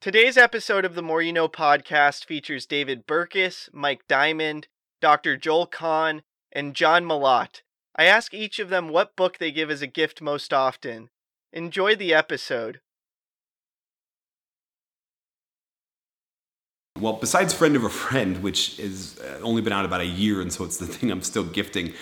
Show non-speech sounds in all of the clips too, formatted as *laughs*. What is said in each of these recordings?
Today's episode of the Moore You Know podcast features David Burkus, Mike Diamond, Dr. Joel Kahn, and John Malott. I ask each of them what book they give as a gift most often. Enjoy the episode. Well, besides Friend of a Friend, which has uh, only been out about a year, and so it's the *laughs* thing I'm still gifting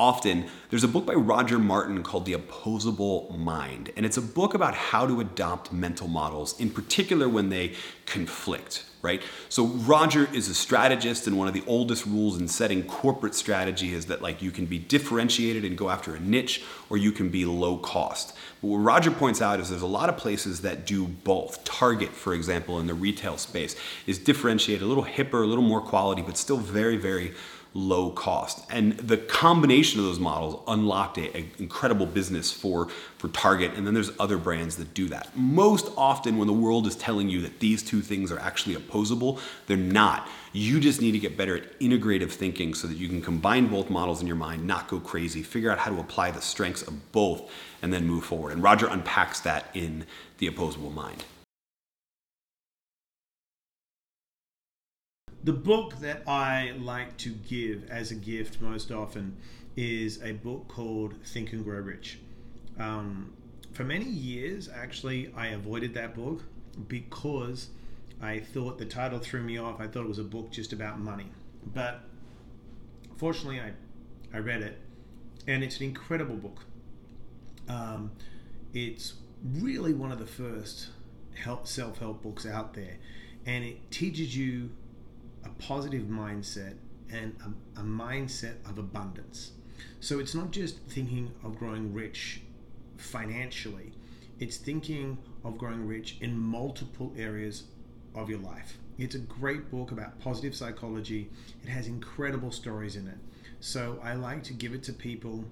often, there's a book by Roger Martin called The Opposable Mind. And it's a book about how to adopt mental models, in particular when they conflict, right? So Roger is a strategist, and one of the oldest rules in setting corporate strategy is that like you can be differentiated and go after a niche, or you can be low cost. But what Roger points out is there's a lot of places that do both. Target, for example, in the retail space, is differentiated, a little hipper, a little more quality, but still very, very low cost. And the combination of those models unlocked an incredible business for, for Target. And then there's other brands that do that. Most often, when the world is telling you that these two things are actually opposable, they're not. You just need to get better at integrative thinking so that you can combine both models in your mind, not go crazy, figure out how to apply the strengths of both, and then move forward. And Roger unpacks that in The Opposable Mind. The book that I like to give as a gift most often is a book called Think and Grow Rich. Um, for many years, actually, I avoided that book because I thought the title threw me off. I thought it was a book just about money. But fortunately, I, I read it, and it's an incredible book. Um, it's really one of the first help self-help books out there, and it teaches you a positive mindset and a, a, mindset of abundance. So it's not just thinking of growing rich financially, it's thinking of growing rich in multiple areas of your life. It's a great book about positive psychology. It has incredible stories in it. So I like to give it to people,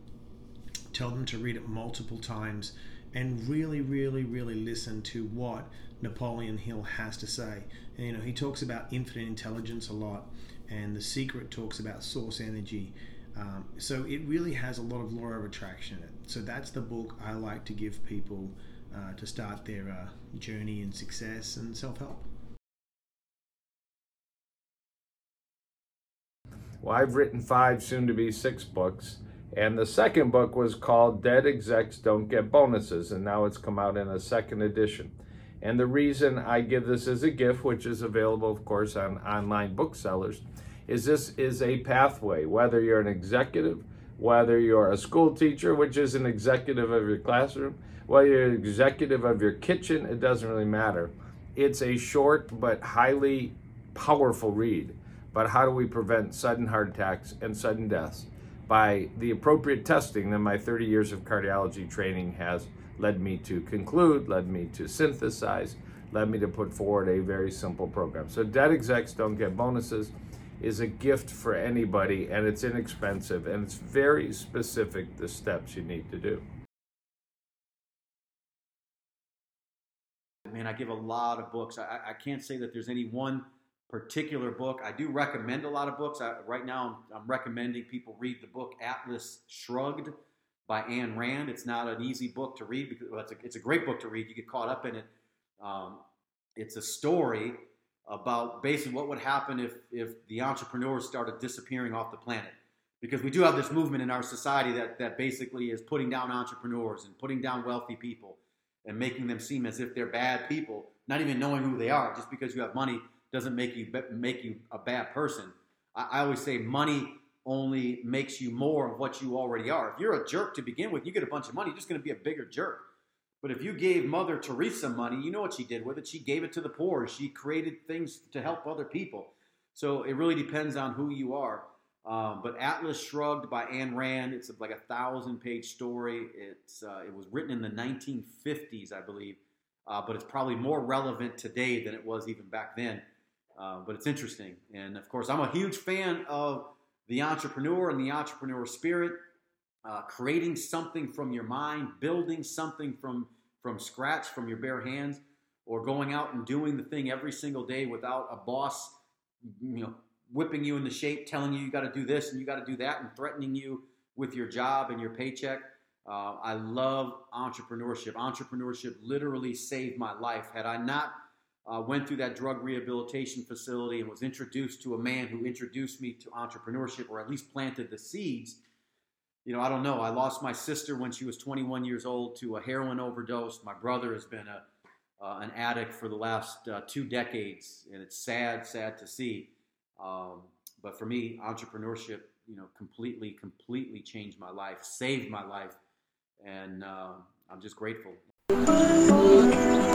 tell them to read it multiple times, and really, really, really listen to what Napoleon Hill has to say. And, you know, he talks about infinite intelligence a lot, and The Secret talks about source energy. Um, so it really has a lot of law of attraction in it. So that's the book I like to give people uh, to start their uh, journey in success and self help. Well, I've written five, soon to be six books. And the second book was called Dead Execs Don't Get Bonuses, and now it's come out in a second edition. And the reason I give this as a gift, which is available, of course, on online booksellers, is this is a pathway, whether you're an executive, whether you're a school teacher, which is an executive of your classroom, whether you're an executive of your kitchen, it doesn't really matter. It's a short but highly powerful read. But how do we prevent sudden heart attacks and sudden deaths? By the appropriate testing that my 30 years of cardiology training has led me to conclude, led me to synthesize, led me to put forward a very simple program. So dead execs don't get bonuses is a gift for anybody and it's inexpensive and it's very specific the steps you need to do. Man, I give a lot of books. I, I can't say that there's any one particular book. I do recommend a lot of books. I, right now, I'm, I'm recommending people read the book Atlas Shrugged by Ayn Rand. It's not an easy book to read because well, it's, a, it's a great book to read. You get caught up in it. Um, it's a story about basically what would happen if, if the entrepreneurs started disappearing off the planet. Because we do have this movement in our society that, that basically is putting down entrepreneurs and putting down wealthy people and making them seem as if they're bad people, not even knowing who they are. Just because you have money doesn't make you make you a bad person. I, I always say money only makes you more of what you already are. If you're a jerk to begin with, you get a bunch of money, you're just going to be a bigger jerk. But if you gave Mother Teresa money, you know what she did with it. She gave it to the poor. She created things to help other people. So it really depends on who you are. Um, but Atlas Shrugged by Ayn Rand. It's like a thousand page story. It's uh, it was written in the 1950s, I believe, uh, but it's probably more relevant today than it was even back then. Uh, but it's interesting, and of course, I'm a huge fan of the entrepreneur and the entrepreneur spirit, uh, creating something from your mind, building something from from scratch from your bare hands, or going out and doing the thing every single day without a boss, you know, whipping you into shape, telling you you got to do this and you got to do that, and threatening you with your job and your paycheck. Uh, I love entrepreneurship. Entrepreneurship literally saved my life. Had I not uh, went through that drug rehabilitation facility and was introduced to a man who introduced me to entrepreneurship or at least planted the seeds. You know, I don't know. I lost my sister when she was 21 years old to a heroin overdose. My brother has been a, uh, an addict for the last uh, two decades, and it's sad, sad to see. Um, but for me, entrepreneurship, you know, completely, completely changed my life, saved my life, and uh, I'm just grateful.